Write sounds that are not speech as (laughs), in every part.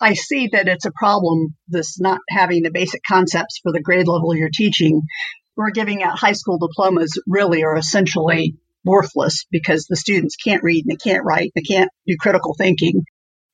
I see that it's a problem, this not having the basic concepts for the grade level you're teaching. We're giving out high school diplomas really are essentially worthless because the students can't read and they can't write, they can't do critical thinking.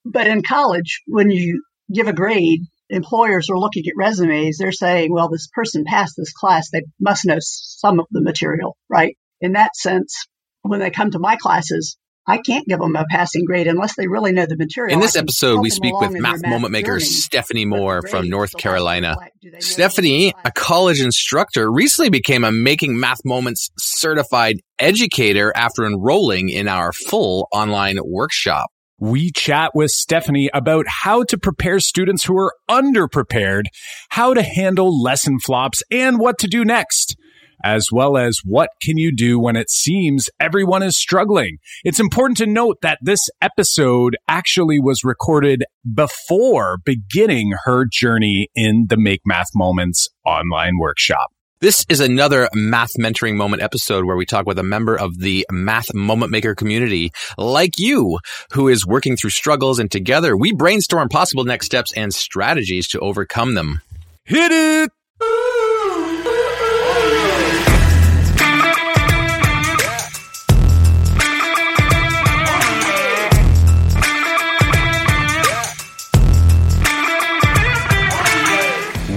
But in college, when you give a grade, employers are looking at resumes. They're saying, well, this person passed this class. They must know some of the material, right? In that sense, when they come to my classes, I can't give them a passing grade unless they really know the material. In this episode, we speak with math moment maker journey. Stephanie Moore from North Carolina. Stephanie, a college instructor, recently became a Making Math Moments certified educator after enrolling in our full online workshop. We chat with Stephanie about how to prepare students who are underprepared, how to handle lesson flops, and what to do next as well as what can you do when it seems everyone is struggling. It's important to note that this episode actually was recorded before beginning her journey in the Make Math Moments online workshop. This is another math mentoring moment episode where we talk with a member of the math moment maker community like you who is working through struggles and together we brainstorm possible next steps and strategies to overcome them. Hit it!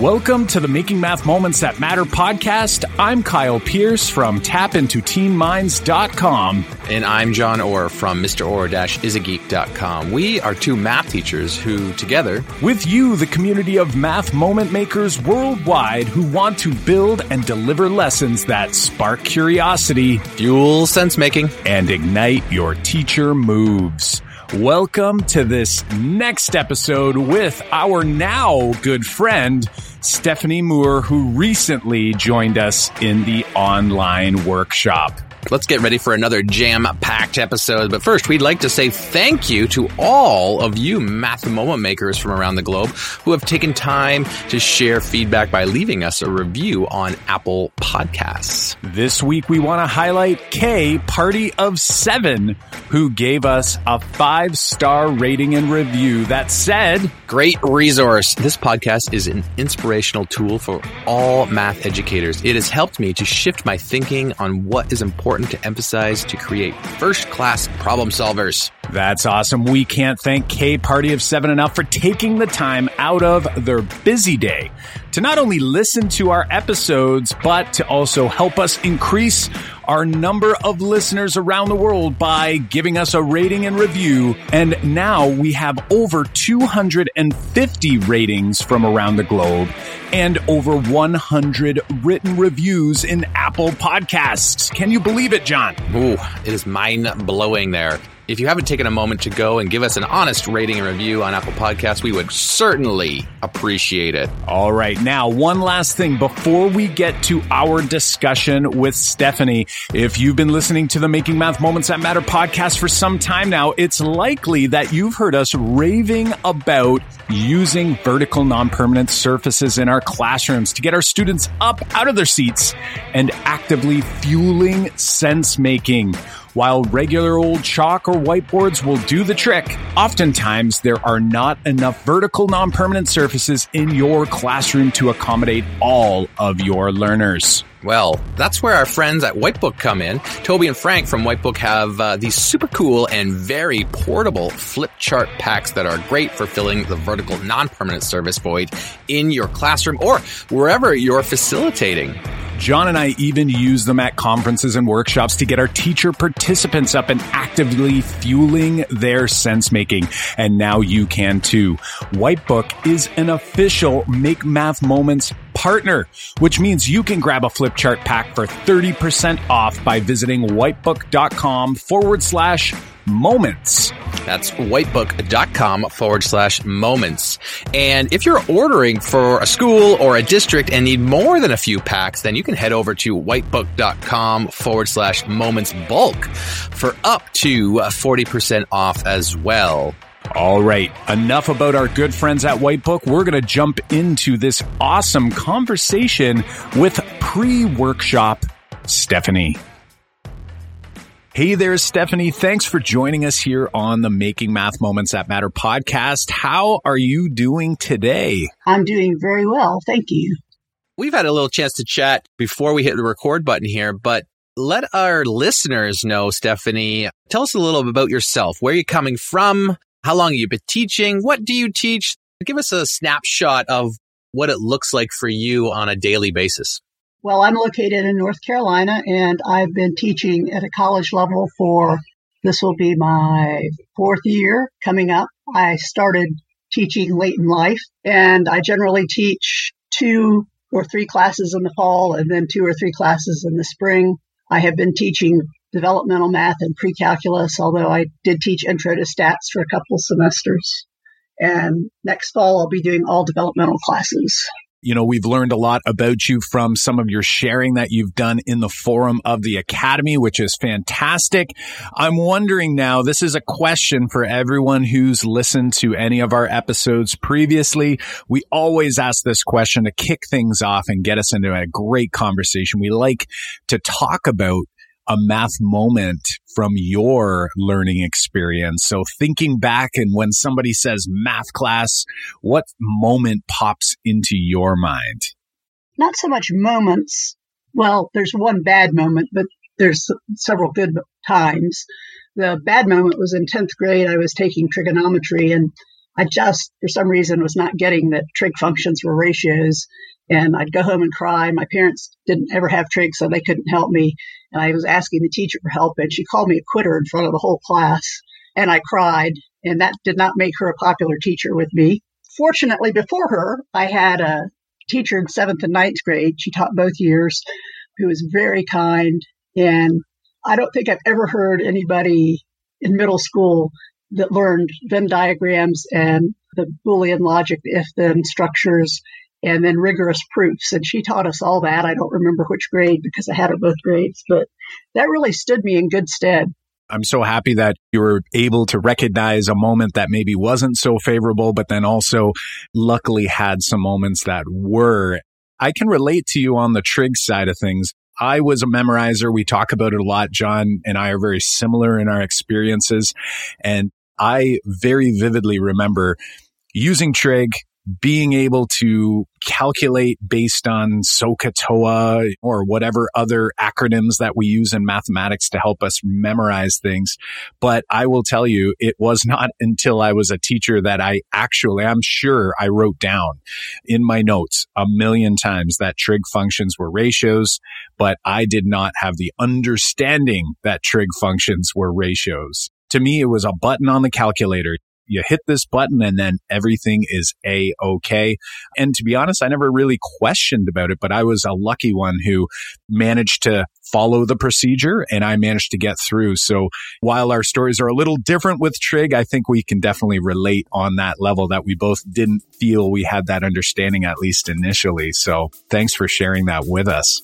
Welcome to the Making Math Moments That Matter podcast. I'm Kyle Pearce from tapintoteenminds.com. And I'm Jon Orr from MrOrr-isageek.com. We are two math teachers who, together, with you, the community of math moment makers worldwide who want to build and deliver lessons that spark curiosity, fuel sense making, and ignite your teacher moves. Welcome to this next episode with our now good friend, Stephanie Moore, who recently joined us in the online workshop. Let's get ready for another jam packed episode. But first, we'd like to say thank you to all of you math moment makers from around the globe who have taken time to share feedback by leaving us a review on Apple Podcasts. This week, we want to highlight K Party of Seven, who gave us a five star rating and review that said, Great resource. This podcast is an inspirational tool for all math educators. It has helped me to shift my thinking on what is important important to emphasize to create first class problem solvers. That's awesome. We can't thank K Party of Seven enough for taking the time out of their busy day to not only listen to our episodes, but to also help us increase our number of listeners around the world by giving us a rating and review. And now we have over 250 ratings from around the globe and over 100 written reviews in Apple Podcasts. Can you believe it, Jon? Ooh, it is mind blowing there. If you haven't taken a moment to go and give us an honest rating and review on Apple Podcasts, we would certainly appreciate it. All right. Now, one last thing before we get to our discussion with Stephanie. If you've been listening to the Making Math Moments That Matter podcast for some time now, it's likely that you've heard us raving about using vertical non-permanent surfaces in our classrooms to get our students up out of their seats and actively fueling sense making. While regular old chalk or whiteboards will do the trick, oftentimes there are not enough vertical non-permanent surfaces in your classroom to accommodate all of your learners. Well, that's where our friends at Whitebook come in. Toby and Frank from Whitebook have uh, these super cool and very portable flip chart packs that are great for filling the vertical non-permanent service void in your classroom or wherever you're facilitating. Jon and I even use them at conferences and workshops to get our teacher participants up and actively fueling their sense making. And now you can too. Whitebook is an official Make Math Moments partner, which means you can grab a flip chart pack for 30% off by visiting whitebook.com forward slash moments. That's whitebook.com forward slash moments. And if you're ordering for a school or a district and need more than a few packs, then you can head over to whitebook.com forward slash moments bulk for up to 40% off as well. All right, enough about our good friends at Whitebook. We're going to jump into this awesome conversation with pre workshop Stephanie. Hey there, Stephanie. Thanks for joining us here on the Making Math Moments That Matter podcast. How are you doing today? I'm doing very well. Thank you. We've had a little chance to chat before we hit the record button here, but let our listeners know, Stephanie, tell us a little about yourself. Where are you coming from? How long have you been teaching? What do you teach? Give us a snapshot of what it looks like for you on a daily basis. Well, I'm located in North Carolina and I've been teaching at a college level for this will be my fourth year coming up. I started teaching late in life and I generally teach two or three classes in the fall and then two or three classes in the spring. I have been teaching developmental math and pre-calculus, although I did teach intro to stats for a couple semesters. And next fall, I'll be doing all developmental classes. You know, we've learned a lot about you from some of your sharing that you've done in the forum of the Academy, which is fantastic. I'm wondering now, this is a question for everyone who's listened to any of our episodes previously. We always ask this question to kick things off and get us into a great conversation. We like to talk about a math moment from your learning experience. So thinking back and when somebody says math class, what moment pops into your mind? Not so much moments. Well, there's one bad moment, but there's several good times. The bad moment was in 10th grade. I was taking trigonometry and I just, for some reason, was not getting that trig functions were ratios. And I'd go home and cry. My parents didn't ever have trig, so they couldn't help me. And I was asking the teacher for help, and she called me a quitter in front of the whole class. And I cried, and that did not make her a popular teacher with me. Fortunately, before her, I had a teacher in seventh and ninth grade. She taught both years, who was very kind. And I don't think I've ever heard anybody in middle school that learned Venn diagrams and the Boolean logic, if then structures, and then rigorous proofs. And she taught us all that. I don't remember which grade because I had it both grades, but that really stood me in good stead. I'm so happy that you were able to recognize a moment that maybe wasn't so favorable, but then also luckily had some moments that were. I can relate to you on the trig side of things. I was a memorizer. We talk about it a lot. Jon and I are very similar in our experiences. And I very vividly remember using trig being able to calculate based on SOHCAHTOA or whatever other acronyms that we use in mathematics to help us memorize things. But I will tell you, it was (laughs) not until I was a teacher that I actually, I'm sure I wrote down in my notes a million times that trig functions were ratios, but I did not have the understanding that trig functions were ratios. To me, it was a button on the calculator you hit this button and then everything is a okay. And to be honest, I never really questioned about it, but I was a lucky one who managed to follow the procedure and I managed to get through. So while our stories are a little different with Trig, I think we can definitely relate on that level that we both didn't feel we had that understanding at least initially. So thanks for sharing that with us.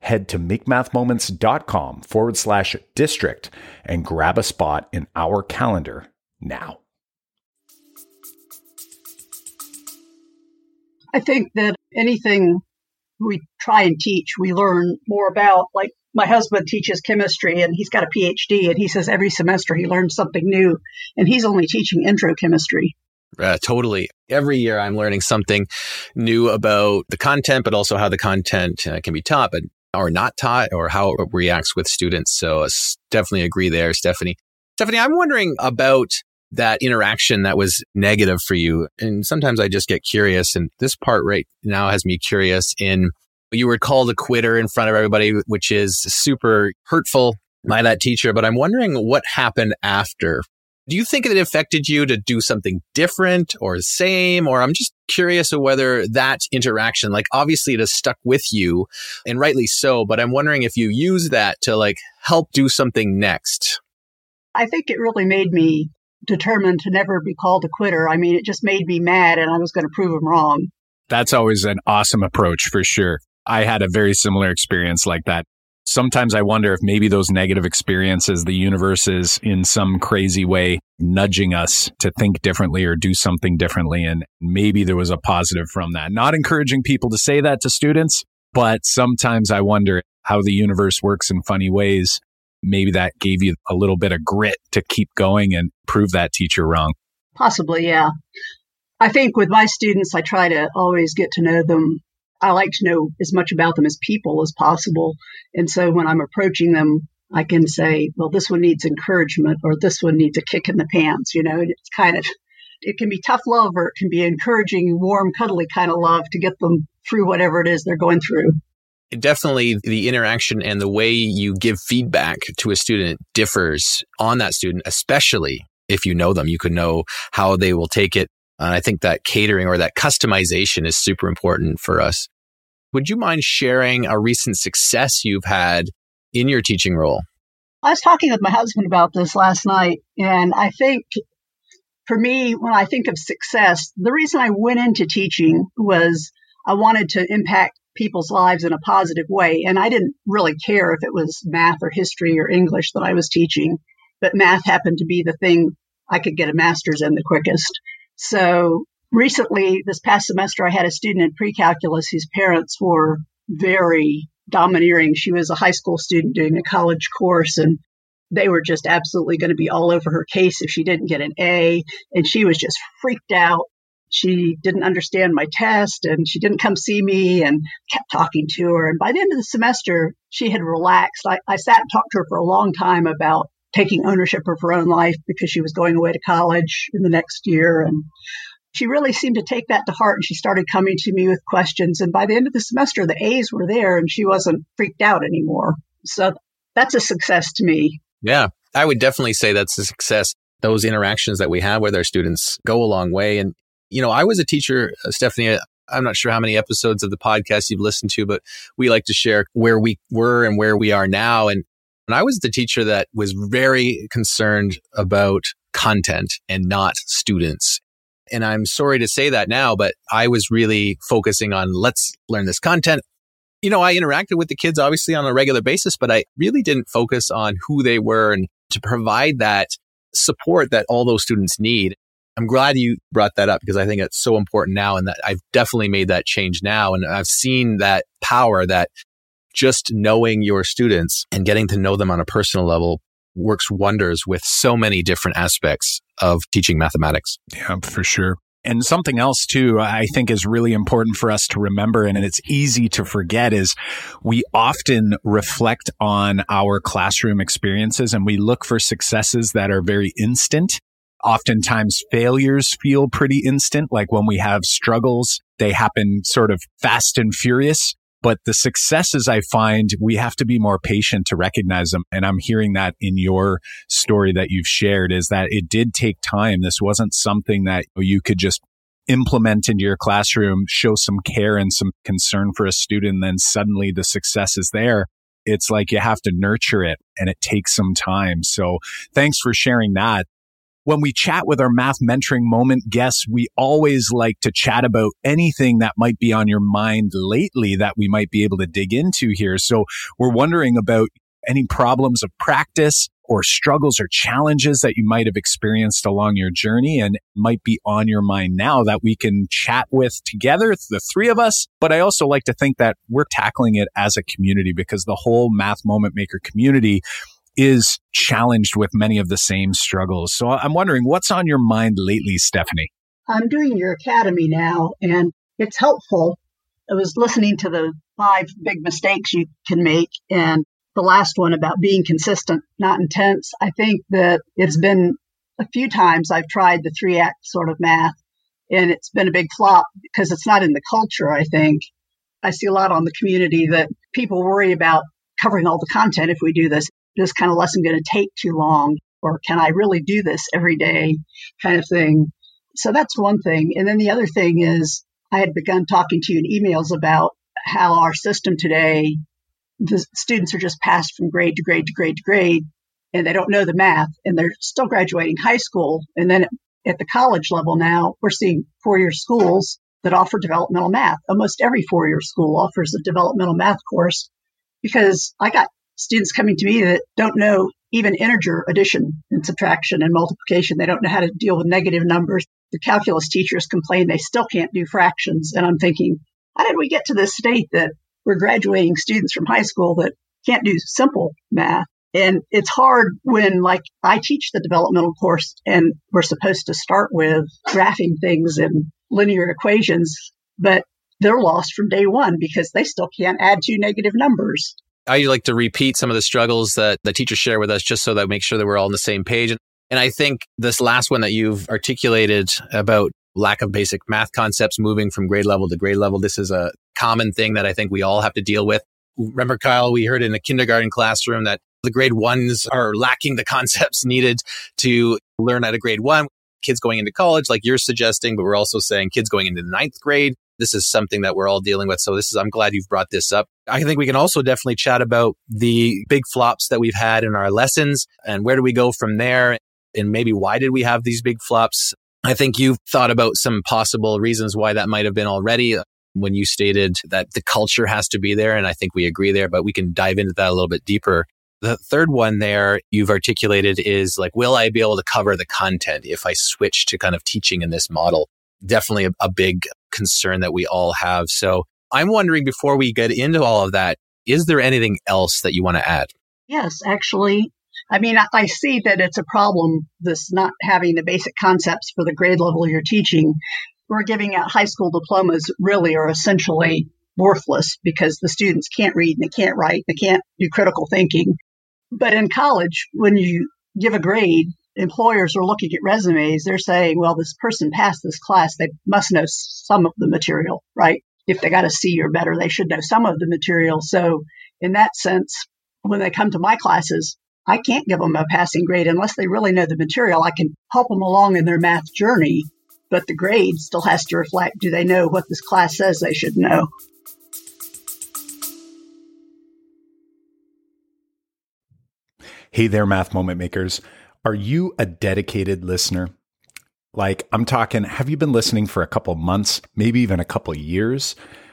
head to makemathmoments.com forward slash district and grab a spot in our calendar now. I think that anything we try and teach, we learn more about. Like my husband teaches chemistry and he's got a PhD and he says every semester he learns something new and he's only teaching intro chemistry. Uh, totally. Every year I'm learning something new about the content, but also how the content uh, can be taught. But or not taught or how it reacts with students. So uh, I definitely agree there, Stephanie. Stephanie, I'm wondering about that interaction that was negative for you. And sometimes I just get curious. And this part right now has me curious in you were called a quitter in front of everybody, which is super hurtful by that teacher. But I'm wondering what happened after. Do you think it affected you to do something different or the same? Or I'm just curious of whether that interaction, like obviously it has stuck with you and rightly so, but I'm wondering if you use that to like help do something next. I think it really made me determined to never be called a quitter. I mean, it just made me mad and I was going to prove them wrong. That's always an awesome approach for sure. I had a very similar experience like that. Sometimes I wonder if maybe those negative experiences, the universe is in some crazy way nudging us to think differently or do something differently. And maybe there was a positive from that. Not encouraging people to say that to students, but sometimes I wonder how the universe works in funny ways. Maybe that gave you a little bit of grit to keep going and prove that teacher wrong. Possibly, yeah. I think with my students, I try to always get to know them I like to know as much about them as people as possible. And so when I'm approaching them, I can say, well, this one needs encouragement or this one needs a kick in the pants. You know, it's kind of, it can be tough love or it can be encouraging, warm, cuddly kind of love to get them through whatever it is they're going through. Definitely the interaction and the way you give feedback to a student differs on that student, especially if you know them. You can know how they will take it and I think that catering or that customization is super important for us. Would you mind sharing a recent success you've had in your teaching role? I was talking with my husband about this last night, and I think for me, when I think of success, the reason I went into teaching was I wanted to impact people's lives in a positive way. And I didn't really care if it was math or history or English that I was teaching, but math happened to be the thing I could get a master's in the quickest. So recently, this past semester, I had a student in pre-calculus whose parents were very domineering. She was a high school student doing a college course and they were just absolutely going to be all over her case if she didn't get an A. And she was just freaked out. She didn't understand my test and she didn't come see me and kept talking to her. And by the end of the semester, she had relaxed. I, I sat and talked to her for a long time about taking ownership of her own life because she was going away to college in the next year. And she really seemed to take that to heart and she started coming to me with questions. And by the end of the semester, the A's were there and she wasn't freaked out anymore. So that's a success to me. Yeah, I would definitely say that's a success. Those interactions that we have with our students go a long way. And, you know, I was a teacher, uh, Stephanie. Uh, I'm not sure how many episodes of the podcast you've listened to, but we like to share where we were and where we are now. And and I was the teacher that was very concerned about content and not students. And I'm sorry to say that now, but I was really focusing on let's learn this content. You know, I interacted with the kids obviously on a regular basis, but I really didn't focus on who they were and to provide that support that all those students need. I'm glad you brought that up because I think it's so important now and that I've definitely made that change now. And I've seen that power that just knowing your students and getting to know them on a personal level works wonders with so many different aspects of teaching mathematics. Yeah, for sure. And something else too, I think is really important for us to remember and it's easy to forget is we often reflect on our classroom experiences and we look for successes that are very instant. Oftentimes failures feel pretty instant. Like when we have struggles, they happen sort of fast and furious. But the successes I find, we have to be more patient to recognize them. And I'm hearing that in your story that you've shared is that it did take time. This wasn't something that you could just implement into your classroom, show some care and some concern for a student, then suddenly the success is there. It's like you have to nurture it and it takes some time. So thanks for sharing that when we chat with our math mentoring moment guests, we always like to chat about anything that might be on your mind lately that we might be able to dig into here. So we're wondering about any problems of practice or struggles or challenges that you might have experienced along your journey and might be on your mind now that we can chat with together, the three of us. But I also like to think that we're tackling it as a community because the whole math moment maker community is challenged with many of the same struggles. So I'm wondering what's on your mind lately, Stephanie? I'm doing your academy now and it's helpful, I was listening to the five big mistakes you can make and the last one about being consistent, not intense. I think that it's been a few times I've tried the three act sort of math and it's been a big flop because it's not in the culture, I think. I see a lot on the community that people worry about covering all the content if we do this. This kind of lesson going to take too long or can I really do this every day kind of thing. So that's one thing. And then the other thing is I had begun talking to you in emails about how our system today, the students are just passed from grade to grade to grade to grade and they don't know the math and they're still graduating high school. And then at the college level now, we're seeing four year schools that offer developmental math. Almost every four year school offers a developmental math course because I got students coming to me that don't know even integer addition and subtraction and multiplication. They don't know how to deal with negative numbers. The calculus teachers complain they still can't do fractions. And I'm thinking, how did we get to this state that we're graduating students from high school that can't do simple math? And it's hard when, like, I teach the developmental course and we're supposed to start with graphing things in linear equations, but they're lost from day one because they still can't add two negative numbers. I like to repeat some of the struggles that the teachers share with us just so that we make sure that we're all on the same page. And I think this last one that you've articulated about lack of basic math concepts moving from grade level to grade level, this is a common thing that I think we all have to deal with. Remember, Kyle, we heard in a kindergarten classroom that the grade ones are lacking the (laughs) concepts needed to learn at a grade one. Kids going into college, like you're suggesting, but we're also saying kids going into the ninth grade. This is something that we're all dealing with. So this is, I'm glad you've brought this up. I think we can also definitely chat about the big flops that we've had in our lessons and where do we go from there? And maybe why did we have these big flops? I think you've thought about some possible reasons why that might have been already uh, when you stated that the culture has to be there. And I think we agree there, but we can dive into that a little bit deeper. The third one there you've articulated is like, will I be able to cover the content if I switch to kind of teaching in this model? Definitely a, a big concern that we all have. So I'm wondering before we get into all of that, is there anything else that you want to add? Yes, actually. I mean, I, see that it's a problem, this not having the basic concepts for the grade level you're teaching. We're giving out high school diplomas really are essentially worthless because the students can't read and they can't write, they can't do critical thinking. But in college, when you give a grade, employers are looking at resumes. They're saying, well, this person passed this class. They must know some of the material, right? If they got a C or better, they should know some of the material. So in that sense, when they come to my classes, I can't give them a passing grade unless they really know the material. I can help them along in their math journey, but the grade still has to reflect do they know what this class says they should know? Hey there, math moment makers. Are you a dedicated listener? Like, I'm talking, have you been listening for a couple months, maybe even a couple years?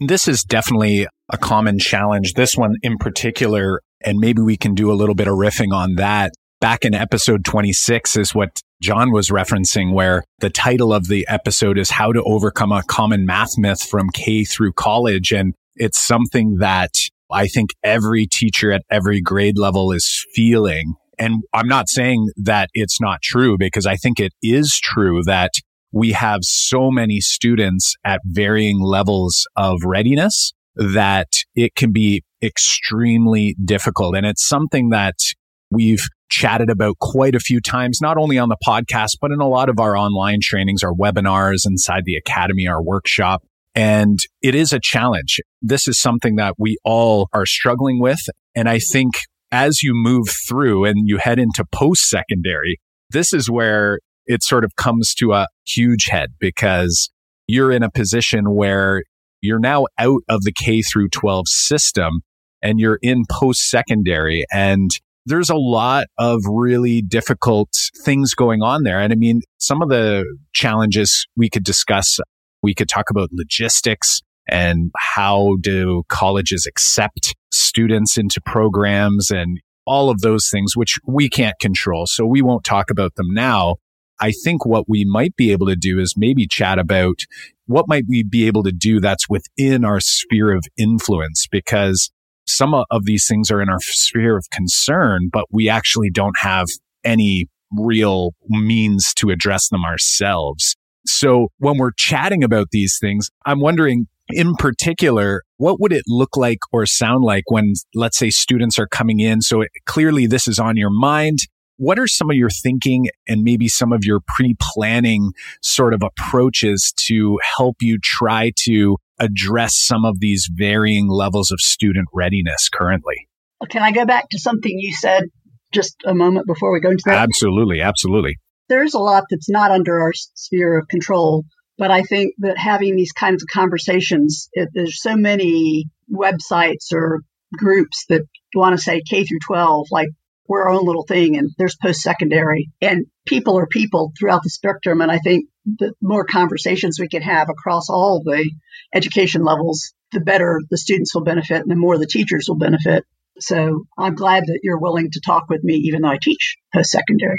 This is definitely a common challenge. This one in particular, and maybe we can do a little bit of riffing on that. Back in episode 26 is what Jon was referencing, where the title of the episode is How to Overcome a Common Math Myth from K through College. And it's something that I think every teacher at every grade level is feeling. And I'm not saying that it's not true because I think it is true that we have so many students at varying levels of readiness that it can be extremely difficult. And it's something that we've chatted about quite a few times, not only on the podcast, but in a lot of our online trainings, our webinars inside the academy, our workshop. And it is a challenge. This is something that we all are struggling with. And I think as you move through and you head into post secondary, this is where it sort of comes to a huge head because you're in a position where you're now out of the K through 12 system and you're in post secondary and there's a lot of really difficult things going on there. And I mean, some of the challenges we could discuss, we could talk about logistics. and how do colleges accept students into programs and all of those things, which we can't control. So we won't talk about them now. I think what we might be able to do is maybe chat about what might we be able to do that's within our sphere of influence because some of these things are in our sphere of concern, but we actually don't have any real means to address them ourselves. So when we're chatting about these things, I'm wondering in particular, what would it look like or sound like when, let's say, students are coming in? So it, clearly this is on your mind. What are some of your thinking and maybe some of your pre planning sort of approaches to help you try to address some of these varying levels of student readiness currently? Can I go back to something you said just a moment before we go into that? Absolutely. Absolutely. There's a lot that's not under our sphere of control, but I think that having these kinds of conversations, it, there's so many websites or groups that want to say K through 12, like we're our own little thing and there's post secondary and people are people throughout the spectrum. And I think the more conversations we can have across all the education levels, the better the students will benefit and the more the teachers will benefit. So I'm glad that you're willing to talk with me, even though I teach post secondary.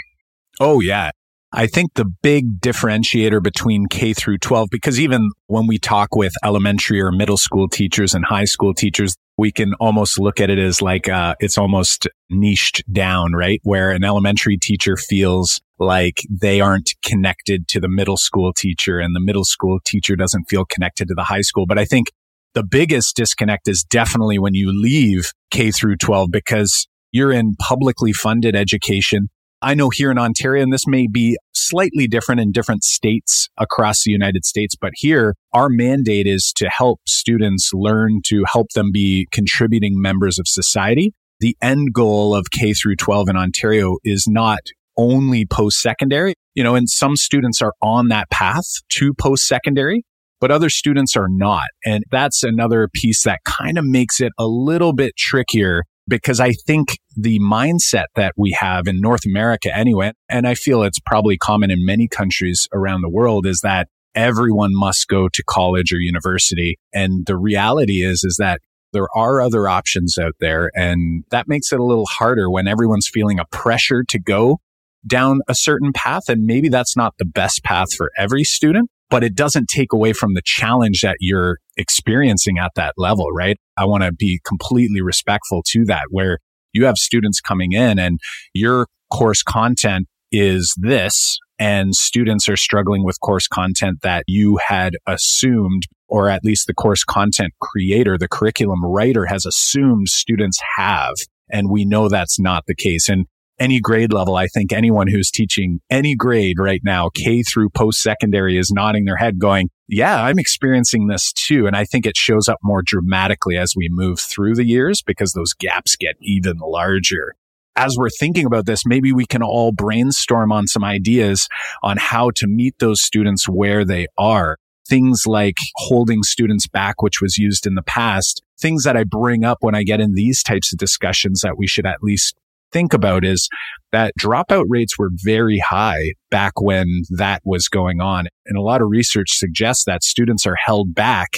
Oh, yeah. I think the big differentiator between K through 12, because even when we talk with elementary or middle school teachers and high school teachers, we can almost look at it as like, uh, it's almost niched down, right? Where an elementary teacher feels like they aren't connected to the middle school teacher and the middle school teacher doesn't feel connected to the high school. But I think the biggest disconnect is definitely when you leave K through 12 because you're in publicly funded education. I know here in Ontario, and this may be slightly different in different states across the United States, but here our mandate is to help students learn to help them be contributing members of society. The end goal of K through 12 in Ontario is not only post secondary, you know, and some students are on that path to post secondary, but other students are not. And that's another piece that kind of makes it a little bit trickier because I think the mindset that we have in North America anyway, and I feel it's probably common in many countries around the world is that everyone must go to college or university. And the reality is, is that there are other options out there. And that makes it a little harder when everyone's feeling a pressure to go down a certain path. And maybe that's not the best path for every student but it doesn't take away from the challenge that you're experiencing at that level, right? I want to be completely respectful to that where you have students coming in and your course content is this and students are struggling with course content that you had assumed or at least the course content creator, the curriculum writer has assumed students have. And we know that's not the case. And any grade level, I think anyone who's teaching any grade right now, K through post secondary is nodding their head going, yeah, I'm experiencing this too. And I think it shows up more dramatically as we move through the years because those gaps get even larger. As we're thinking about this, maybe we can all brainstorm on some ideas on how to meet those students where they are. Things like holding students back, which was used in the past, things that I bring up when I get in these types of discussions that we should at least think about is that dropout rates were very high back when that was going on. And a lot of research suggests that students are held back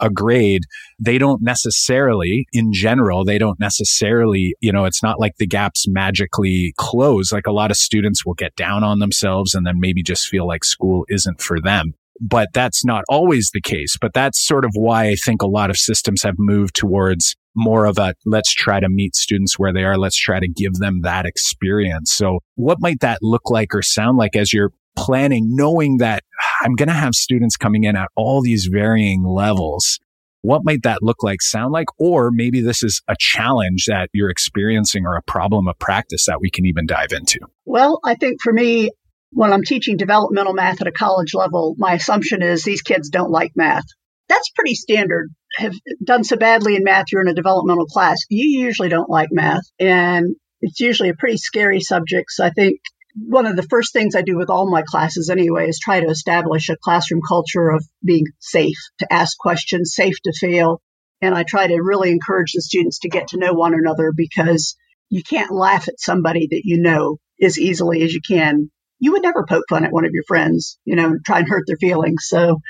a grade, they don't necessarily, in general, they don't necessarily, you know, it's not like the gaps magically close. Like a lot of students will get down on themselves and then maybe just feel like school isn't for them but that's not always the case. But that's sort of why I think a lot of systems have moved towards more of a let's try to meet students where they are. Let's try to give them that experience. So what might that look like or sound like as you're planning, knowing that I'm going to have students coming in at all these varying levels? What might that look like, sound like? Or maybe this is a challenge that you're experiencing or a problem of practice that we can even dive into. Well, I think for me, when I'm teaching developmental math at a college level, my assumption is these kids don't like math. That's pretty standard. Have done so badly in math, you're in a developmental class. You usually don't like math, and it's usually a pretty scary subject. So I think one of the first things I do with all my classes anyway is try to establish a classroom culture of being safe to ask questions, safe to fail. And I try to really encourage the students to get to know one another because you can't laugh at somebody that you know as easily as you can you would never poke fun at one of your friends, you know, try and hurt their feelings. So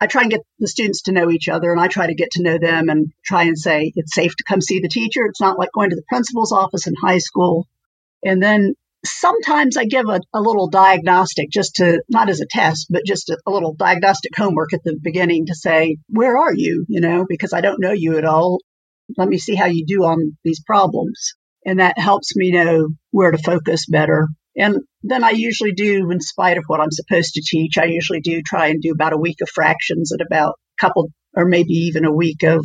I try and get the students to know each other and I try to get to know them and try and say it's safe to come see the teacher. It's not like going to the principal's office in high school. And then sometimes I give a, a little diagnostic just to, not as a test, but just a, a little diagnostic homework at the beginning to say, where are you? You know, because I don't know you at all. Let me see how you do on these problems. And that helps me know where to focus better. And then I usually do, in spite of what I'm supposed to teach, I usually do try and do about a week of fractions and about a couple or maybe even a week of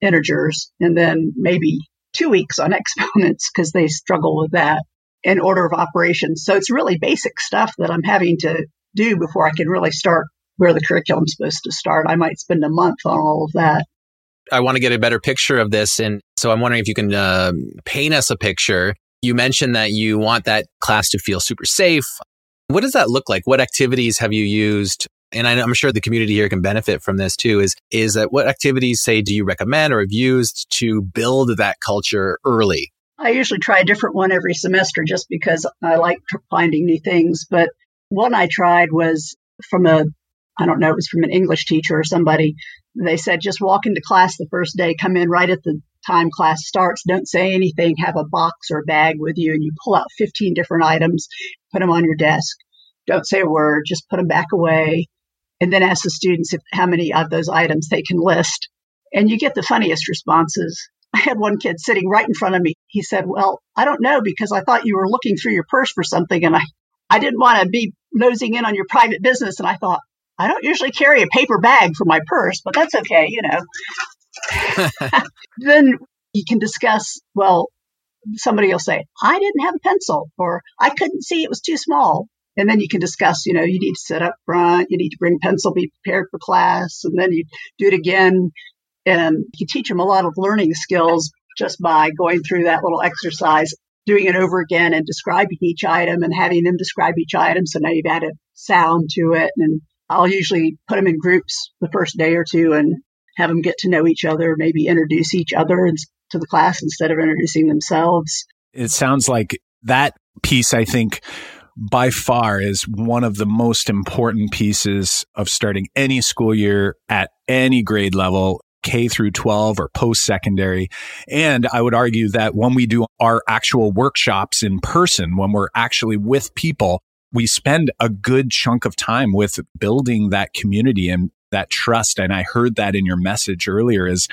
integers and then maybe two weeks on (laughs) exponents because they struggle with that and order of operations. So it's really basic stuff that I'm having to do before I can really start where the curriculum's supposed to start. I might spend a month on all of that. I want to get a better picture of this. And so I'm wondering if you can uh, paint us a picture. You mentioned that you want that class to feel super safe. What does that look like? What activities have you used? And I'm sure the community here can benefit from this too. Is is that what activities say do you recommend or have used to build that culture early? I usually try a different one every semester just because I like finding new things. But one I tried was from a, I don't know, it was from an English teacher or somebody. They said just walk into class the first day, come in right at the time class starts, don't say anything, have a box or bag with you, and you pull out 15 different items, put them on your desk. Don't say a word, just put them back away. And then ask the students if, how many of those items they can list. And you get the funniest responses. I had one kid sitting right in front of me. He said, Well, I don't know because I thought you were looking through your purse for something and I, I didn't want to be nosing in on your private business. And I thought, I don't usually carry a paper bag for my purse, but that's okay, you know. (laughs) then you can discuss, well, somebody will say, I didn't have a pencil or I couldn't see it was too small. And then you can discuss, you know, you need to sit up front, you need to bring pencil, be prepared for class. And then you do it again. And you teach them a lot of learning skills just by going through that little exercise, doing it over again and describing each item and having them describe each item. So now you've added sound to it. And I'll usually put them in groups the first day or two and have them get to know each other, maybe introduce each other to the class instead of introducing themselves. It sounds like that piece, I think, by far is one of the most important pieces of starting any school year at any grade level K through 12 or post secondary. And I would argue that when we do our actual workshops in person, when we're actually with people, we spend a good chunk of time with building that community and that trust. And I heard that in your message earlier is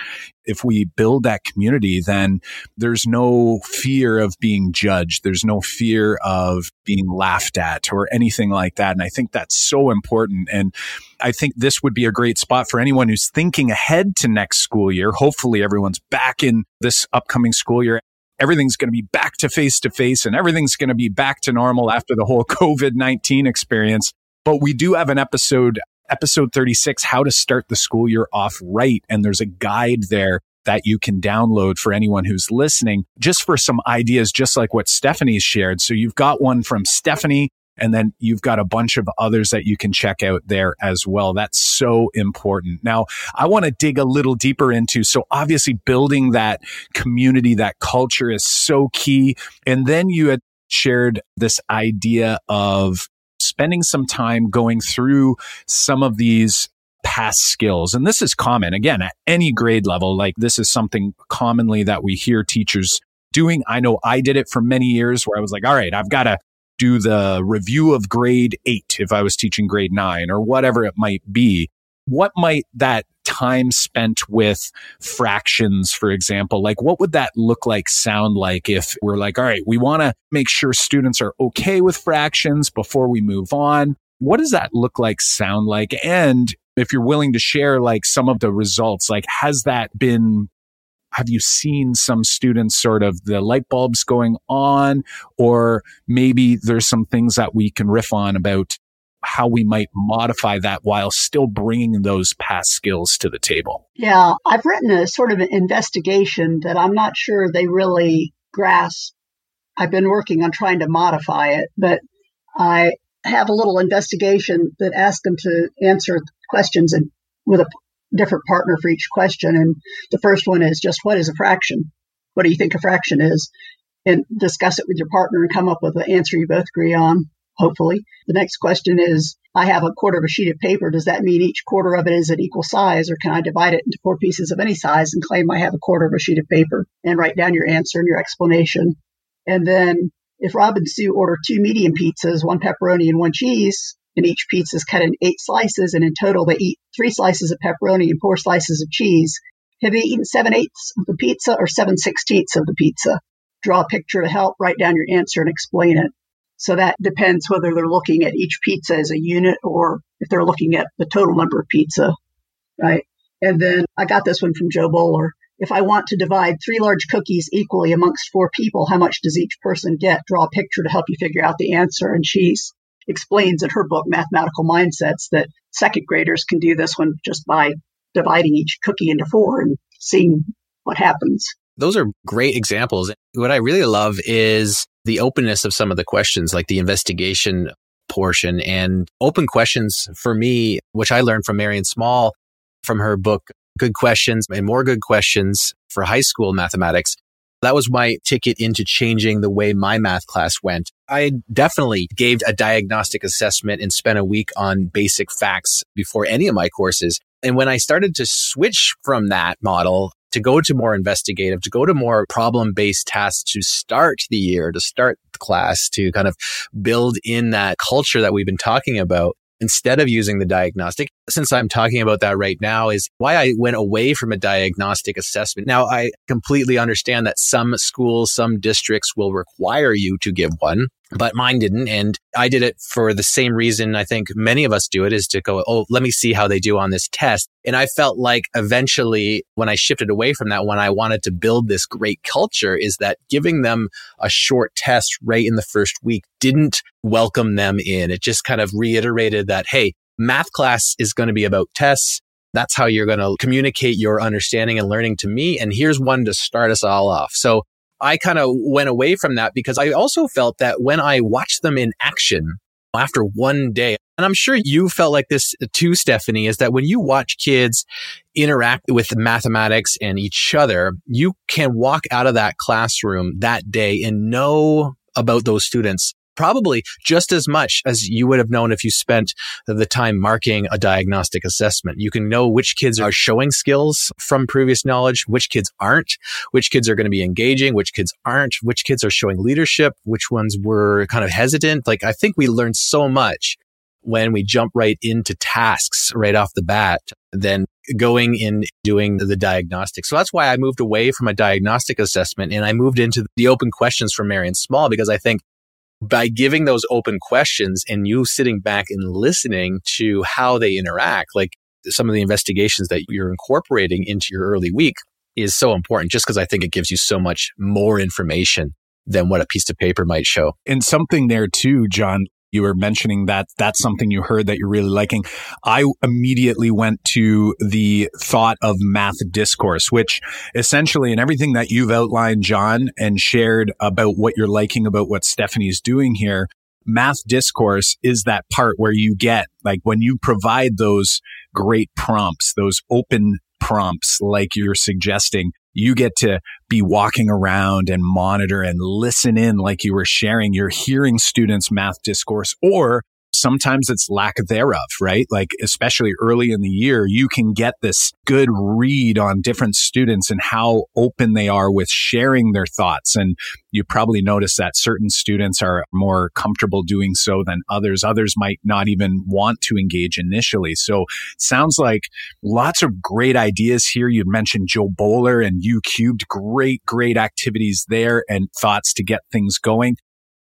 if we build that community, then there's no fear of being judged. There's no fear of being laughed at or anything like that. And I think that's so important. And I think this would be a great spot for anyone who's thinking ahead to next school year. Hopefully everyone's back in this upcoming school year everything's going to be back to face to face and everything's going to be back to normal after the whole (laughs) COVID 19 experience. But we do have an episode episode 36, how to start the school year off right. And there's a guide there that you can download for anyone who's listening, just for some ideas, just like what Stephanie's shared. So you've got one from Stephanie, and then you've got a bunch of others that you can check out there as well. That's so important. Now, I want to dig a little deeper into. So obviously building that community, that culture is so key. And then you had shared this idea of spending some time going through some of these past skills. And this is common again at any grade level. Like this is something commonly that we hear teachers doing. I know I did it for many years where I was like, all right, I've got to do the review of grade eight if I was teaching grade nine or whatever it might be. What might that time spent with fractions, for example, like what would that look like, sound like if we're like, all right, we want to make sure students are okay with fractions before we move on? What does that look like, sound like? And if you're willing to share like some of the results, like has that been have you seen some students sort of the light bulbs going on or maybe there's some things that we can riff on about how we might modify that while still bringing those past skills to the table. Yeah, I've written a sort of an investigation that I'm not sure they really grasp. I've been working on trying to modify it, but I have a little investigation that asks them to answer questions and with a different partner for each question. And the first one is just what is a fraction? What do you think a fraction is? And discuss it with your partner and come up with an answer you both agree on. Hopefully. The next question is I have a quarter of a sheet of paper. Does that mean each quarter of it is an equal size, or can I divide it into four pieces of any size and claim I have a quarter of a sheet of paper and write down your answer and your explanation? And then if Rob and Sue order two medium pizzas, one pepperoni and one cheese, and each pizza is cut in eight slices, and in total they eat three slices of pepperoni and four slices of cheese, have they eaten seven eighths of the pizza or seven sixteenths of the pizza? Draw a picture to help, write down your answer, and explain it. So that depends whether they're looking at each pizza as a unit or if they're looking at the total number of pizza, right? And then I got this one from Jo Boaler. If I want to divide three large cookies equally amongst four people, how much does each person get? Draw a picture to help you figure out the answer. And she explains in her book, Mathematical Mindsets, that second graders can do this one just by dividing each cookie into four and seeing what happens. Those are great examples. What I really love is the openness of some of the questions, like the investigation portion and open questions for me, which I learned from Marian Small from her book, Good Questions and More Good Questions for High School Mathematics. That was my ticket into changing the way my math class went. I definitely gave a diagnostic assessment and spent a week on basic facts before any of my courses. And when I started to switch from that model to go to more investigative, to go to more problem based tasks to start the year, to start the class, to kind of build in that culture that we've been talking about instead of using the diagnostic. Since I'm talking about that right now is why I went away from a diagnostic assessment. Now I completely understand that some schools, some districts will require you to give one but mine didn't. And I did it for the same reason I think many of us do it is to go, Oh, let me see how they do on this test. And I felt like eventually when I shifted away from that, when I wanted to build this great culture is that giving them a short test right in the first week didn't welcome them in. It just kind of reiterated that, Hey, math class is going to be about tests. That's how you're going to communicate your understanding and learning to me. And here's one to start us all off. So I kind of went away from that because I also felt that when I watched them in action after one day, and I'm sure you felt like this too, Stephanie, is that when you watch kids interact with mathematics and each other, you can walk out of that classroom that day and know about those students probably just as much as you would have known if you spent the time marking a diagnostic assessment. You can know which kids are showing skills from previous knowledge, which kids aren't, which kids are going to be engaging, which kids aren't, which kids are showing leadership, which ones were kind of hesitant. Like I think we learned so much when we jump right into tasks right off the bat than going in doing the diagnostic. So that's why I moved away from a diagnostic assessment and I moved into the open questions from Marian Small because I think by giving those open questions and you sitting back and listening to how they interact, like some of the investigations that you're incorporating into your early week is so important just because I think it gives you so much more information than what a piece of paper might show. And something there too, Jon, you were mentioning that that's something you heard that you're really liking. I immediately went to the thought of math discourse, which essentially, in everything that you've outlined, Jon, and shared about what you're liking about what Stephanie's doing here, math discourse is that part where you get like when you provide those great prompts, those open prompts, like you're suggesting, you get to be walking around and monitor and listen in like you were sharing. You're hearing students' math discourse or sometimes it's lack thereof, right? Like, especially early in the year, you can get this good read on different students and how open they are with sharing their thoughts. And you probably notice that certain students are more comfortable doing so than others. Others might not even want to engage initially. So sounds like lots of great ideas here. You mentioned Jo Boaler and youcubed. Great, great activities there and thoughts to get things going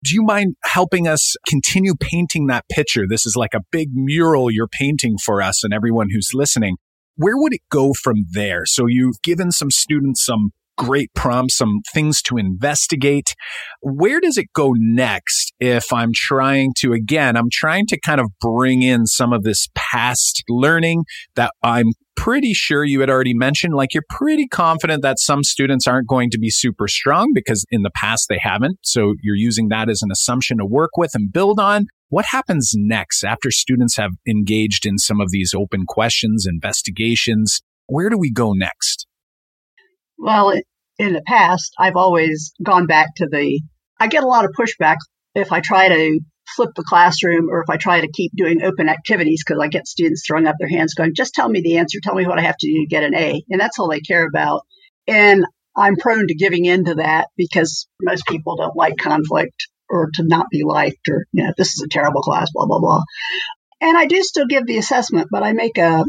do you mind helping us continue painting that picture? This is like a big mural you're painting for us and everyone who's listening. Where would it go from there? So you've given some students some great prompts, some things to investigate. Where does it go next if I'm trying to, again, I'm trying to kind of bring in some of this past learning that I'm pretty sure you had already mentioned, like you're pretty confident that some students aren't going to be super strong because in the past they haven't. So you're using that as an assumption to work with and build on. What happens next after students have engaged in some of these open questions, investigations? Where do we go next? Well, in the past, I've always gone back to the, I get a lot of pushback if I try to flip the classroom or if I try to keep doing open activities because I get students throwing up their hands going, just tell me the answer, tell me what I have to do to get an A. And that's all they care about. And I'm prone to giving in to that because most people don't like conflict or to not be liked or, you know, this is a terrible class, blah, blah, blah. And I do still give the assessment, but I make a,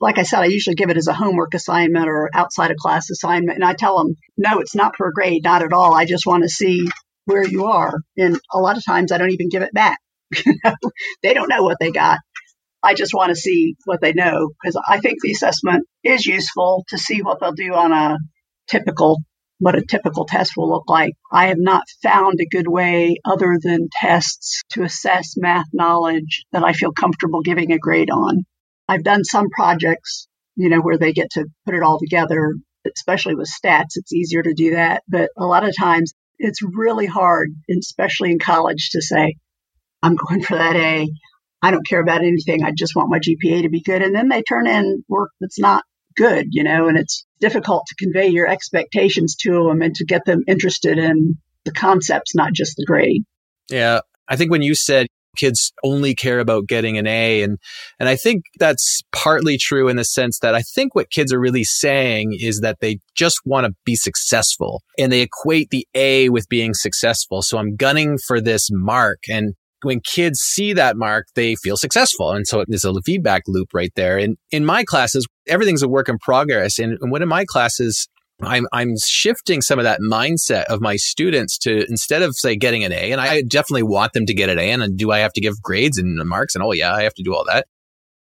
like I said, I usually give it as a homework assignment or outside of class assignment. And I tell them, no, it's not for a grade, not at all. I just want to see where you are. And a lot of times I don't even give it back. (laughs) they don't know what they got. I just want to see what they know because I think the assessment is useful to see what they'll do on a typical, what a typical test will look like. I have not found a good way other than tests to assess math knowledge that I feel comfortable giving a grade on. I've done some projects, you know, where they get to put it all together, especially with stats. It's easier to do that. But a lot of times it's really hard, especially in college, to say, I'm going for that A. I don't care about anything. I just want my GPA to be good. And then they turn in work that's not good, you know, and it's difficult to convey your expectations to them and to get them interested in the concepts, not just the grade. Yeah. I think when you said kids only care about getting an A and and I think that's partly true in the sense that I think what kids are really saying is that they just want to be successful and they equate the A with being successful. So I'm gunning for this mark and when kids see that mark, they feel successful. And so there's a feedback loop right there. And in my classes, everything's a work in progress. And, and one of my classes, I'm I'm shifting some of that mindset of my students to instead of say getting an A, and I definitely want them to get an A. And do I have to give grades and marks? And oh yeah, I have to do all that.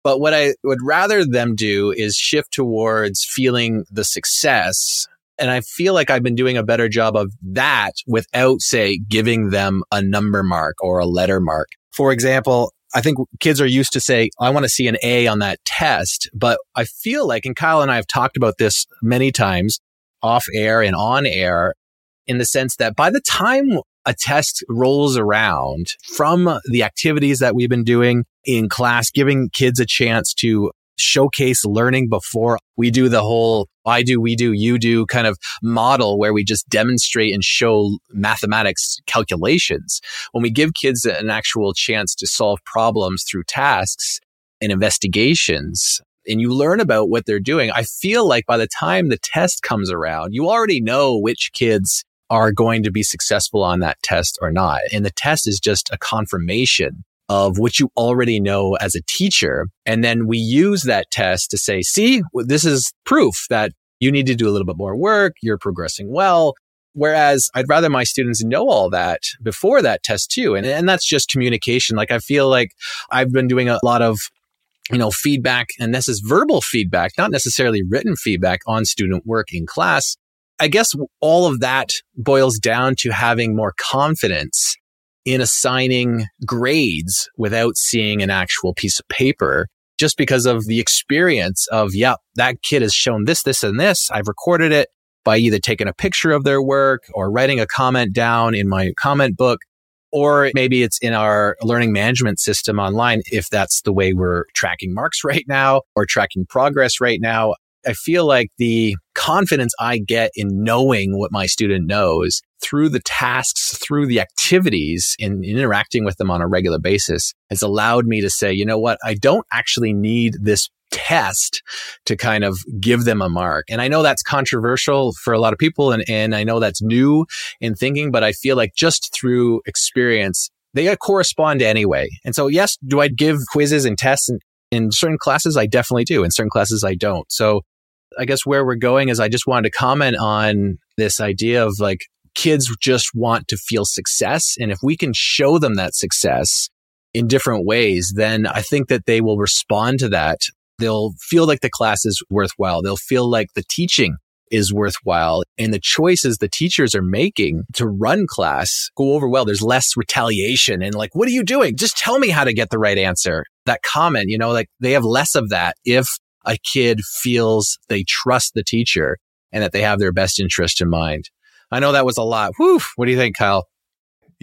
But what I would rather them do is shift towards feeling the success. And I feel like I've been doing a better job of that without, say, giving them a number mark or a letter mark. For example, I think kids are used to say, I want to see an A on that test. But I feel like, and Kyle and I have talked about this many times, off air and on air in the sense that by the time a test rolls around from the activities that we've been doing in class, giving kids a chance to showcase learning before we do the whole I do, we do, you do kind of model where we just demonstrate and show mathematics calculations. When we give kids an actual chance to solve problems through tasks and investigations, and you learn about what they're doing, I feel like by the time the test comes around, you already know which kids are going to be successful on that test or not. And the test is just a confirmation of what you already know as a teacher. And then we use that test to say, see, this is proof that you need to do a little bit more work. You're progressing well. Whereas I'd rather my students know all that before that test too. And, and that's just communication. Like I feel like I've been doing a lot of you know, feedback, and this is verbal feedback, not necessarily written feedback on student work in class. I guess all of that boils down to having more confidence in assigning grades without seeing an actual piece of paper just because of the experience of, yeah, that kid has shown this, this, and this. I've recorded it by either taking a picture of their work or writing a comment down in my comment book or maybe it's in our learning management system online if that's the way we're tracking marks (laughs) right now or tracking progress right now. I feel like the confidence I get in knowing what my student knows through the tasks, through the activities in, in, interacting with them on a regular basis has allowed me to say, you know what? I don't actually need this test to kind of give them a mark. And I know that's controversial for a lot of people and, and I know that's new in thinking, but I feel like just through experience, they uh, correspond anyway. And so, yes, do I give quizzes and tests in, in certain classes? I definitely do. In certain classes, I don't. So I guess where we're going is I just wanted to comment on this idea of like kids just want to feel success. And if we can show them that success in different ways, then I think that they will respond to that They'll feel like the class is worthwhile. They'll feel like the teaching is worthwhile and the choices the teachers are making to run class go over well. There's less retaliation and like, what are you doing? Just tell me how to get the right answer. That comment, you know, like they have less of that if a kid feels they trust the teacher and that they have their best interest in mind. I know that was a lot. Whew. What do you think, Kyle?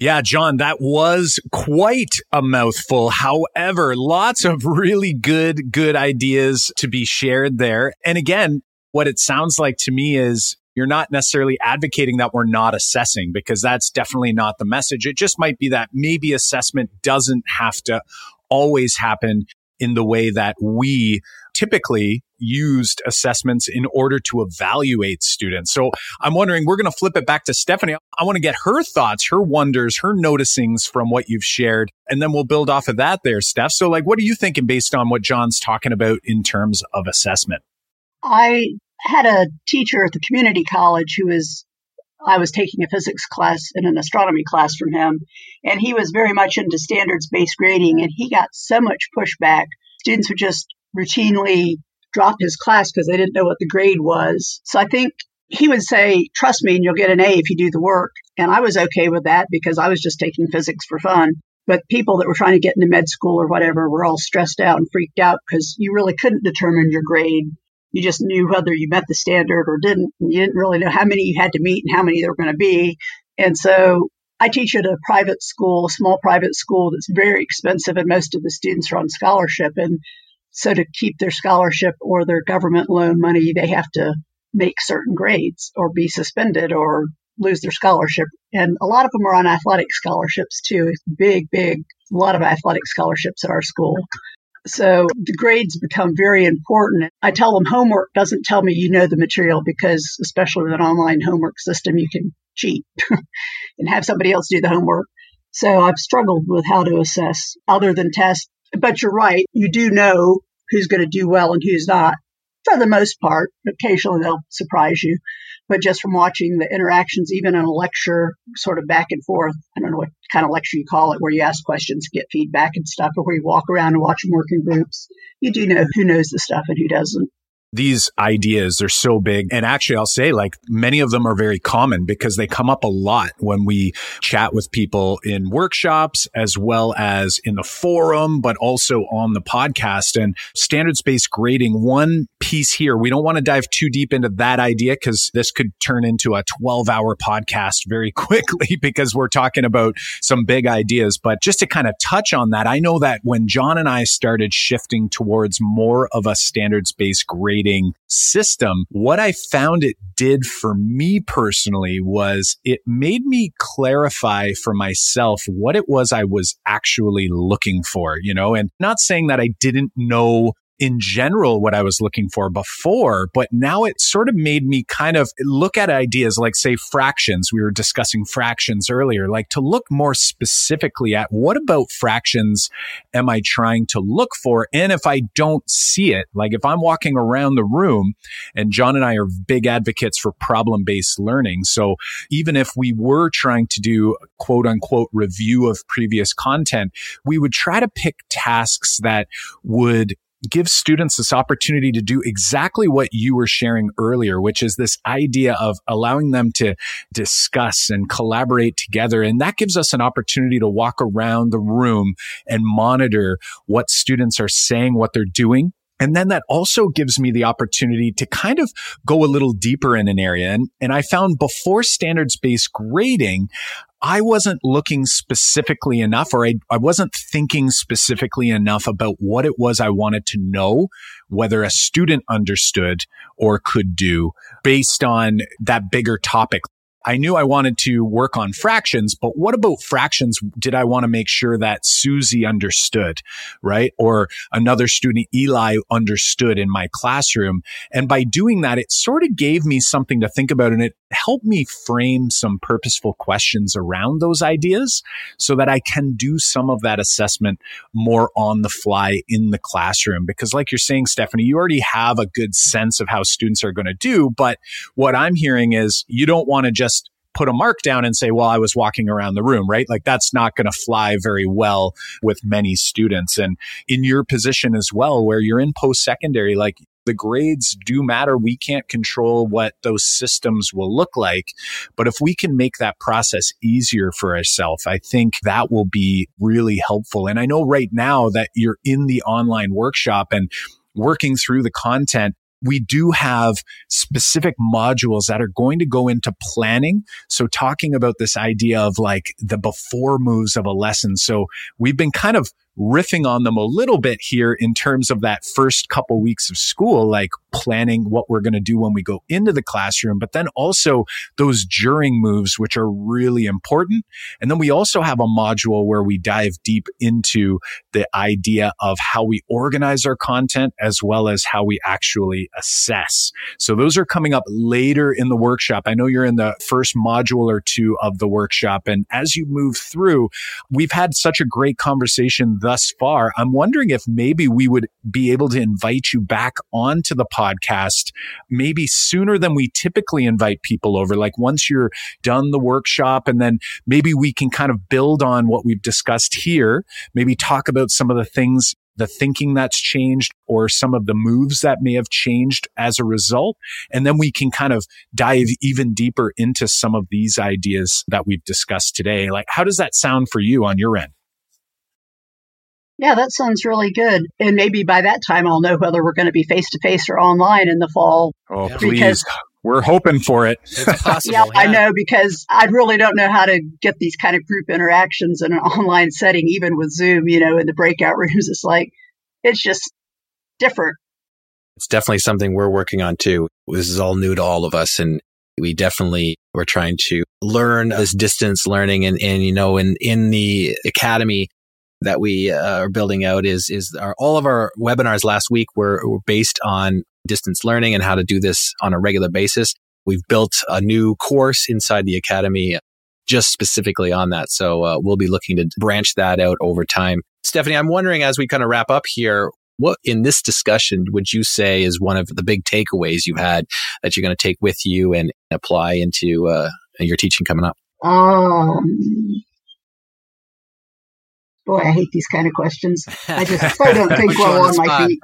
Yeah, Jon, that was quite a mouthful. However, lots of really good, good ideas to be shared there. And again, what it sounds like to me is you're not necessarily advocating that we're not assessing because that's definitely not the message. It just might be that maybe assessment doesn't have to always happen in the way that we typically used assessments in order to evaluate students. So I'm wondering, we're going to flip it back to Stephanie. I want to get her thoughts, her wonders, her noticings from what you've shared, and then we'll build off of that there, Steph. So like, what are you thinking based on what Jon's talking about in terms of assessment? I had a teacher at the community college who was I was taking a physics class and an astronomy class from him, and he was very much into standards based grading, and he got so much pushback. Students would just routinely drop his class because they didn't know what the grade was. So I think he would say, Trust me, and you'll get an A if you do the work. And I was okay with that because I was just taking physics for fun. But people that were trying to get into med school or whatever were all stressed out and freaked out because you really couldn't determine your grade you just knew whether you met the standard or didn't. You didn't really know how many you had to meet and how many there were going to be. And so I teach at a private school, a small private school that's very expensive, and most of the students are on scholarship. And so to keep their scholarship or their government loan money, they have to make certain grades or be suspended or lose their scholarship. And a lot of them are on athletic scholarships too. Big, big, a lot of athletic scholarships at our school. So the grades become very important. I tell them homework doesn't tell me you know the material because, especially with an online homework system, you can cheat (laughs) and have somebody else do the homework. So I've struggled with how to assess other than test. But you're right. You do know who's going to do well and who's not for the most part. Occasionally they'll surprise you but just from watching the interactions, even in a lecture, sort of back and forth. I don't know what kind of lecture you call it, where you ask questions, get feedback and stuff, or where you walk around and watch them work in groups. You do know who knows the stuff and who doesn't these ideas are so big. And actually, I'll say like many of them are very common because they come up a lot when we chat with people in workshops as well as in the forum, but also on the podcast and standards based grading. One piece here, we don't want to dive too deep into that idea because this could turn into a 12 hour podcast very (laughs) quickly because we're talking about some big ideas. But just to kind of touch on that, I know that when Jon and I started shifting towards more of a standards based grading, rating system, what I found it did for me personally was it made me clarify for myself what it was I was actually looking for, you know, and not saying that I didn't know in general what I was looking for before, but now it sort of made me kind of look at ideas like, say, fractions. We were discussing fractions earlier, like to look more specifically at what about fractions am I trying to look for? And if I don't see it, like if I'm walking around the room and Jon and I are big advocates for problem based learning. So even if we were trying to do quote unquote review of previous content, we would try to pick tasks that would give students this opportunity to do exactly what you were sharing earlier, which is this idea of allowing them to discuss and collaborate together. And that gives us an opportunity to walk around the room and monitor what students are saying, what they're doing, and then that also gives me the opportunity to kind of go a little deeper in an area. And, and I found before standards based grading, I wasn't looking specifically enough or I, I wasn't thinking specifically enough about what it was I wanted to know, whether a student understood or could do based on that bigger topic. I knew I wanted to work on fractions, but what about fractions did I want to make sure that Susie understood, right? Or another student, Eli, understood in my classroom. And by doing that, it sort of gave me something to think about and it helped me frame some purposeful questions around those ideas so that I can do some of that assessment more on the fly in the classroom. Because like you're saying, Stephanie, you already have a good sense of how students are going to do. But what I'm hearing is you don't want to just put a mark down and say, well, I was walking around the room, right? Like that's not going to fly very well with many students. And in your position as well, where you're in post secondary, like the grades do matter. We can't control what those systems will look like. But if we can make that process easier for ourselves, I think that will be really helpful. And I know right now that you're in the online workshop and working through the content we do have specific modules that are going to go into planning. So talking about this idea of like the before moves of a lesson. So we've been kind of riffing on them a little bit here in terms of that first couple weeks of school, like planning what we're going to do when we go into the classroom, but then also those during moves, which are really important. And then we also have a module where we dive deep into the idea of how we organize our content as well as how we actually assess. So those are coming up later in the workshop. I know you're in the first module or two of the workshop. And as you move through, we've had such a great conversation thus far. I'm wondering if maybe we would be able to invite you back onto the podcast, maybe sooner than we typically invite people over. Like once you're done the workshop and then maybe we can kind of build on what we've discussed here, maybe talk about some of the things the thinking that's changed or some of the moves that may have changed as a result. And then we can kind of dive even deeper into some of these ideas that we've discussed today. Like, how does that sound for you on your end? Yeah, that sounds really good. And maybe by that time, I'll know whether we're going to be face to face or online in the fall. Oh, yeah. please. We're hoping for it. Possible, yeah, yeah, I know because I really don't know how to get these kind of group interactions in an online setting, even with Zoom, you know, in the breakout (laughs) rooms. It's like, it's just different. It's definitely something we're working on too. This is all new to all of us. And we definitely we're trying to learn this distance learning and, and you know, in, in the academy, that we uh, are building out is is our, all of our webinars last week were, were based on distance learning and how to do this on a regular basis. We've built a new course inside the academy just specifically on that. So uh, we'll be looking to branch that out over time. Stephanie, I'm wondering as we kind of wrap up here, what in this discussion would you say is one of the big takeaways you've had that you're going to take with you and apply into uh, your teaching coming up? Um, boy, I hate these kind of questions. I just (laughs) I don't think well on, on my feet.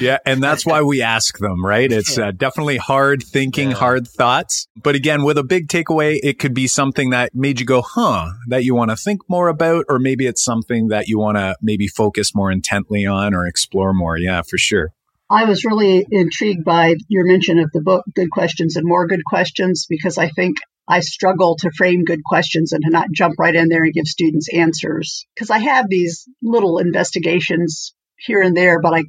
Yeah, and that's why we ask them, right? It's uh, definitely hard thinking, yeah. hard thoughts. But again, with a big takeaway, it could be something that made you go, huh, that you want to think more about, or maybe it's something that you want to maybe focus more intently on or explore more. Yeah, for sure. I was really intrigued by your mention of the book, Good Questions and More Good Questions, because I think I struggle to frame good questions and to not jump right in there and give students answers. Because I have these little investigations here and there, but I,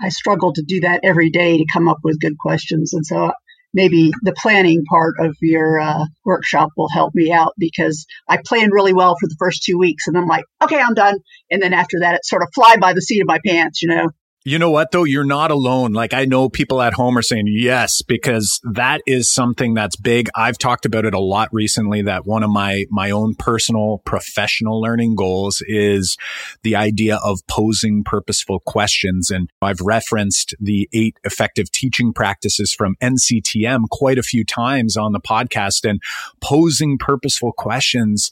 I struggle to do that every day to come up with good questions. And so maybe the planning part of your uh, workshop will help me out because I planned really well for the first two weeks and I'm like, okay, I'm done. And then after that, it's sort of fly by the seat of my pants, you know? You know what though? You're not alone. Like I know people at home are saying yes, because that is something that's big. I've talked about it a lot recently that one of my, my own personal professional learning goals is the idea of posing purposeful questions. And I've referenced the eight effective teaching practices from NCTM quite a few times on the podcast and posing purposeful questions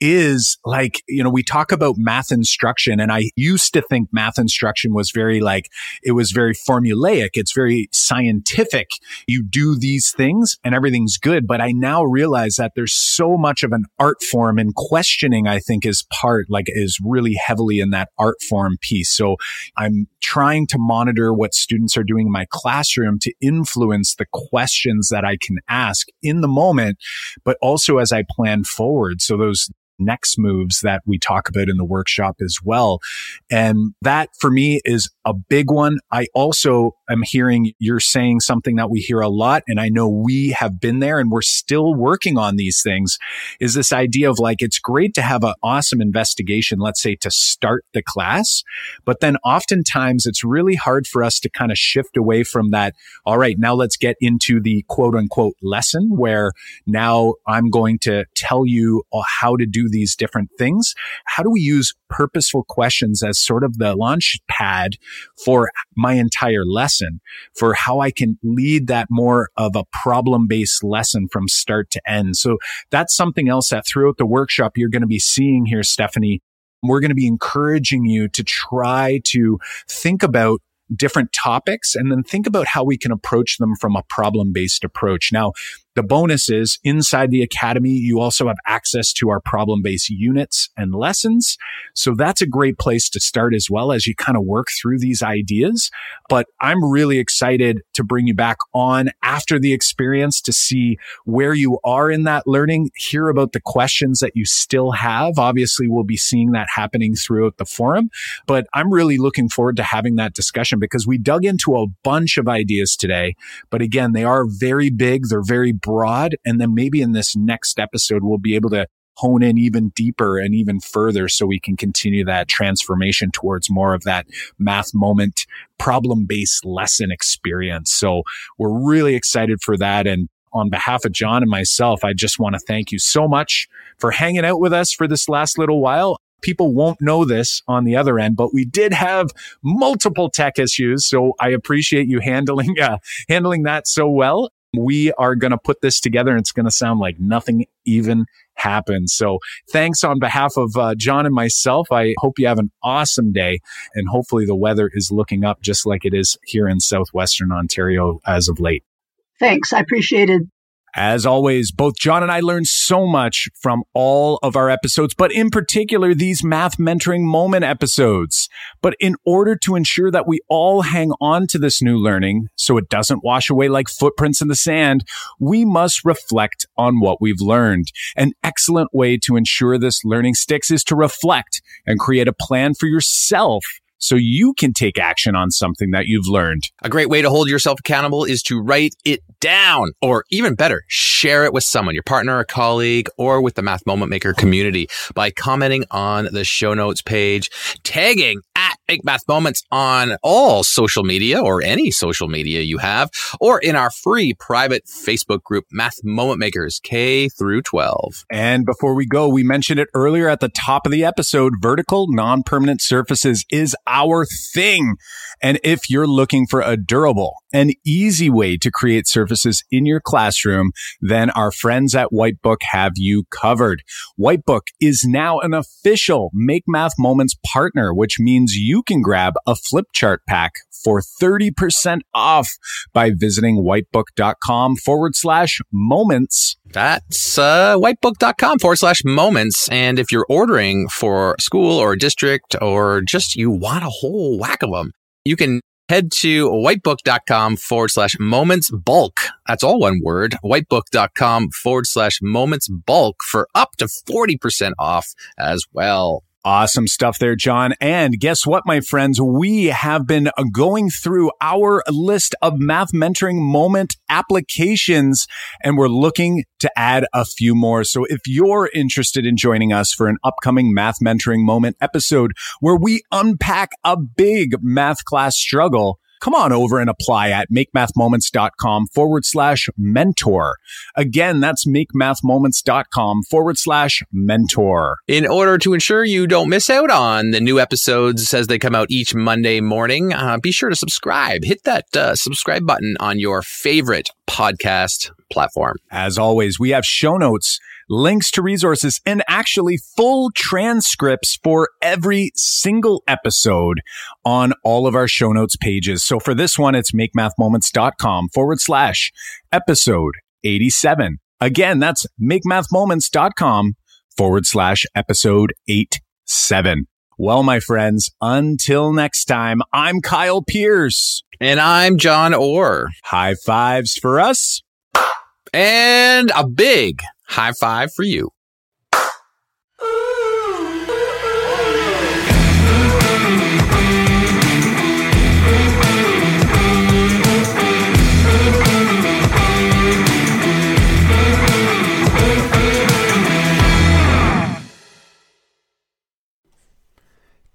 is like, you know, we talk about math instruction and I used to think math instruction was very like, it was very formulaic. It's very scientific. You do these things and everything's good. But I now realize that there's so much of an art form and questioning, I think is part, like is really heavily in that art form piece. So I'm trying to monitor what students are doing in my classroom to influence the questions that I can ask in the moment, but also as I plan forward. So those next moves that we talk about in the workshop as well. And that for me is a big one. I also am hearing you're saying something that we hear a lot. And I know we have been there and we're still working on these things is this idea of like, it's great to have an awesome investigation, let's say to start the class. But then oftentimes it's really hard for us to kind of shift away from that. All right. Now let's get into the quote unquote lesson where now I'm going to tell you uh, how to do these different things. How do we use purposeful questions as sort of the launch pad for my entire lesson for how I can lead that more of a problem based lesson from start to end. So that's something else that throughout the workshop you're going to be seeing here, Stephanie. We're going to be encouraging you to try to think about different topics and then think about how we can approach them from a problem based approach. Now, The bonus is inside the academy, you also have access to our problem based units and lessons. So that's a great place to start as well as you kind of work through these ideas. But I'm really excited to bring you back on after the experience to see where you are in that learning, hear about the questions that you still have. Obviously, we'll be seeing that happening throughout the forum, but I'm really looking forward to having that discussion because we dug into a bunch of ideas today. But again, they are very big. They're very broad. And then maybe in this next episode, we'll be able to hone in even deeper and even further so we can continue that transformation towards more of that math moment problem based lesson experience. So we're really excited for that. And on behalf of Jon and myself, I just want to thank you so much for hanging out with us for this last little while. People won't know this on the other end, but we did have multiple tech issues. So I appreciate you handling, uh, handling that so well. We are going to put this together and it's going to sound like nothing even happened. So thanks on behalf of uh, Jon and myself. I hope you have an awesome day and hopefully the weather is looking up just like it is here in southwestern Ontario as of late. Thanks. I appreciated as always, both Jon and I learn so much from all of our episodes, but in particular, these math mentoring moment episodes. But in order to ensure that we all hang on to this new learning so it doesn't wash away like footprints in the sand, we must reflect on what we've learned. An excellent way to ensure this learning sticks is to reflect and create a plan for yourself so you can take action on something that you've learned. A great way to hold yourself accountable is to write it down, or even better, share it with someone, your partner, a colleague, or with the Math Moment Maker community by commenting on the show notes page, tagging at Make Math Moments on all social media or any social media you have, or in our free private Facebook group, Math Moment Makers K through 12. And before we go, we mentioned it earlier at the top of the episode, vertical non-permanent surfaces is our thing. And if you're looking for a durable and easy way to create surfaces in your classroom, then our friends at Wipebook have you covered. Wipebook is now an official Make Math Moments partner, which means you can grab a flip chart pack for 30% off by visiting wipebook.com forward slash moments. That's uh, wipebook.com forward slash moments. And if you're ordering for school or district or just you want a whole whack of them, you can head to wipebook.com forward slash moments bulk. That's all one word. Wipebook.com forward slash moments bulk for up to 40% off as well. Awesome stuff there, Jon. And guess what, my friends? We have been going through our list of math mentoring moment applications and we're looking to add a few more. So if you're interested in joining us for an upcoming math mentoring moment episode where we unpack a big math class struggle, come on over and apply at makemathmoments.com forward slash mentor. Again, that's makemathmoments.com forward slash mentor. In order to ensure you don't miss out on the new episodes as they come out each Monday morning, uh, be sure to subscribe. Hit that uh, subscribe button on your favorite podcast platform. As always, we have show notes links to resources, and actually full transcripts for every single episode on all of our show notes pages. So for this one, it's makemathmoments.com forward slash episode 87. Again, that's makemathmoments.com forward slash episode 87. Well, my friends, until next time, I'm Kyle Pearce. And I'm Jon Orr. High fives for us. And a big High five for you.